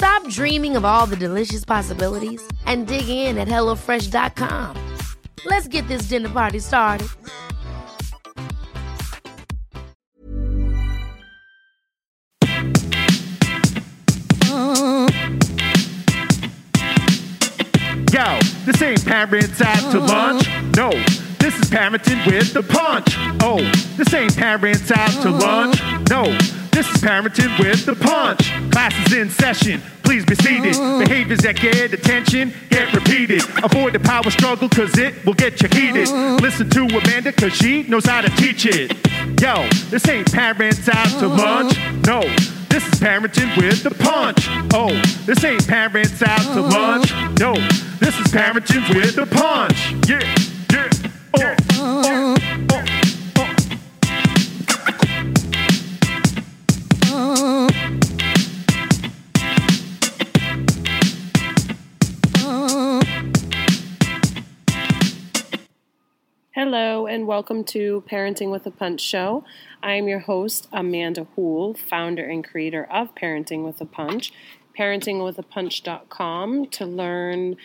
Stop dreaming of all the delicious possibilities and dig in at HelloFresh.com. Let's get this dinner party started. Yo, this ain't parents out to lunch. No, this is parenting with the punch. Oh, this ain't parents out to lunch. No, this is parenting with the punch. Classes in session. Please be seated. Mm. Behaviors that get attention get repeated. Avoid the power struggle cause it will get you heated. Mm. Listen to Amanda cause she knows how to teach it. Yo, this ain't parents out to uh-huh. lunch. No, this is parenting with the punch. Oh, this ain't parents out to uh-huh. lunch. No, this is parenting with the punch. Yeah, yeah, oh, oh, Hello, and welcome to Parenting with a Punch show. I am your host, Amanda Hool, founder and creator of Parenting with a Punch. ParentingWithAPunch.com to learn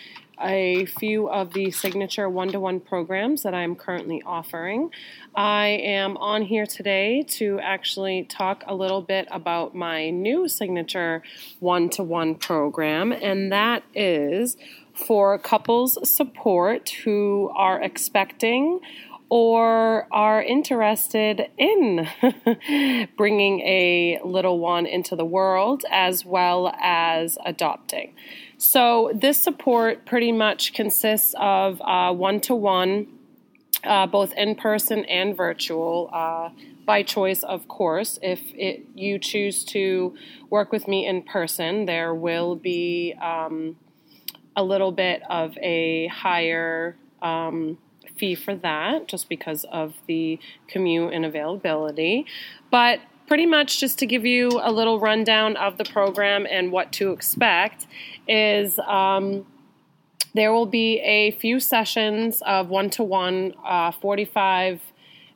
a few of the signature one to one programs that I am currently offering. I am on here today to actually talk a little bit about my new signature one to one program, and that is for couples support who are expecting or are interested in bringing a little one into the world as well as adopting. So, this support pretty much consists of one to one, both in person and virtual. Uh, by choice, of course. If it, you choose to work with me in person, there will be um, a little bit of a higher um, fee for that just because of the commute and availability. But pretty much just to give you a little rundown of the program and what to expect is um, there will be a few sessions of one to one, 45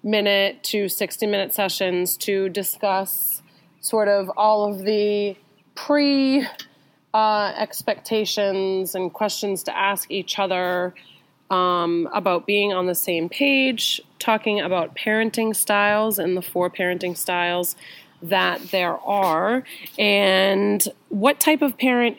minute to 60 minute sessions to discuss sort of all of the pre uh, expectations and questions to ask each other um, about being on the same page, talking about parenting styles and the four parenting styles that there are, and what type of parent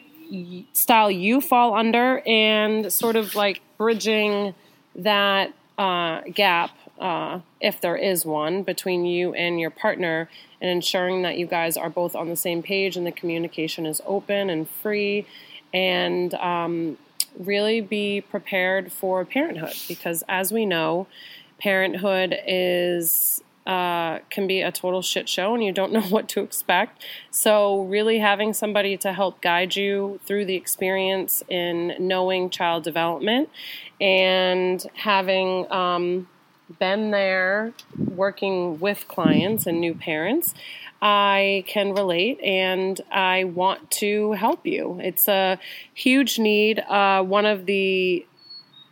style you fall under, and sort of like bridging that uh, gap, uh, if there is one, between you and your partner, and ensuring that you guys are both on the same page and the communication is open and free, and um, really be prepared for parenthood because, as we know, parenthood is uh, can be a total shit show and you don't know what to expect. So, really having somebody to help guide you through the experience in knowing child development and having um, been there working with clients and new parents, I can relate and I want to help you. It's a huge need. Uh, one of the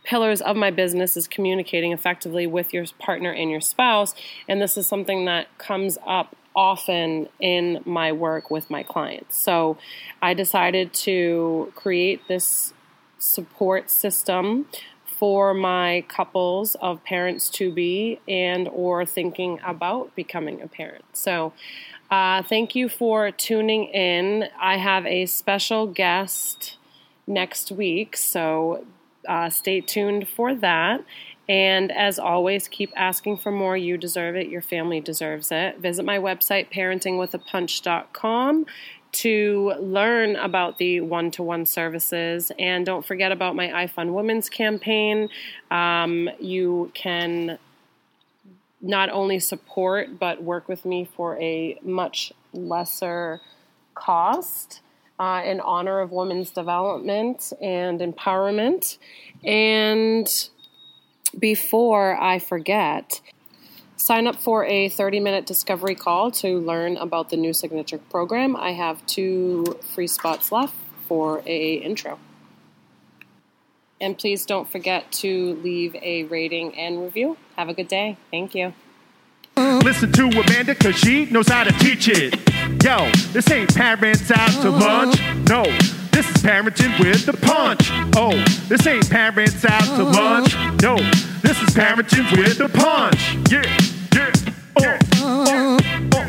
pillars of my business is communicating effectively with your partner and your spouse. And this is something that comes up often in my work with my clients. So I decided to create this support system for my couples of parents to be and or thinking about becoming a parent. So uh, thank you for tuning in. I have a special guest next week, so uh, stay tuned for that. And as always, keep asking for more. You deserve it. Your family deserves it. Visit my website, parentingwithapunch.com, to learn about the one to one services. And don't forget about my iFund Women's campaign. Um, you can not only support, but work with me for a much lesser cost. Uh, in honor of women's development and empowerment. And before I forget, sign up for a 30 minute discovery call to learn about the new signature program. I have two free spots left for a intro. And please don't forget to leave a rating and review. Have a good day. Thank you. Listen to Amanda cause she knows how to teach it. Yo, this ain't parents out to lunch. No, this is parenting with the punch. Oh, this ain't parents out to lunch. No, this is parenting with the punch. Yeah. Oh, oh,